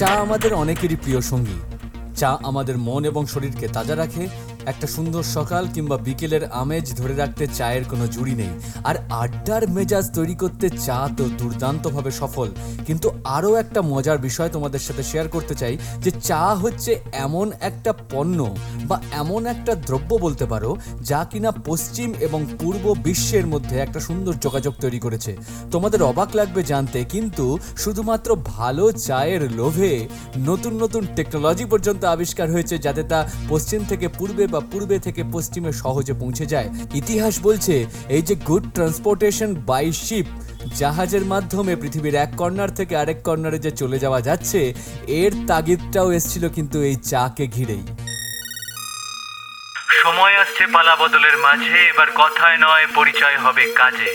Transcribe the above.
চা আমাদের অনেকেরই প্রিয় সঙ্গী। চা আমাদের মন এবং শরীরকে তাজা রাখে একটা সুন্দর সকাল কিংবা বিকেলের আমেজ ধরে রাখতে চায়ের কোনো জুড়ি নেই। আর আড্ডার মেজাজ তৈরি করতে চা তো দুর্দান্তভাবে সফল। কিন্তু আরও একটা মজার বিষয় তোমাদের সাথে শেয়ার করতে চাই, যে চা হচ্ছে এমন একটা পণ্য বা এমন একটা দ্রব্য বলতে পারো, যা কিনা পশ্চিম এবং পূর্ব বিশ্বের মধ্যে একটা সুন্দর যোগাযোগ তৈরি করেছে। তোমাদের অবাক লাগবে জানতে, কিন্তু শুধুমাত্র ভালো চায়ের লোভে নতুন নতুন টেকনোলজি পর্যন্ত আবিষ্কার হয়েছে, যাতে তা পশ্চিম থেকে পূর্বে বা পূর্বে থেকে পশ্চিমে সহজে পৌঁছে যায়। ইতিহাস বলছে, এই যে গুড ট্রান্সপোর্টেশন বাই শিপ, জাহাজের মাধ্যমে পৃথিবীর এক কর্নার থেকে আরেক কর্নারে যে চলে যাওয়া যাচ্ছে, এর তাগিদটাও এসছিল কিন্তু এই চাকে ঘিরেই। সময় আসছে পালা বদলের মাঝে, এবার কথায় নয় পরিচয় হবে কাজে।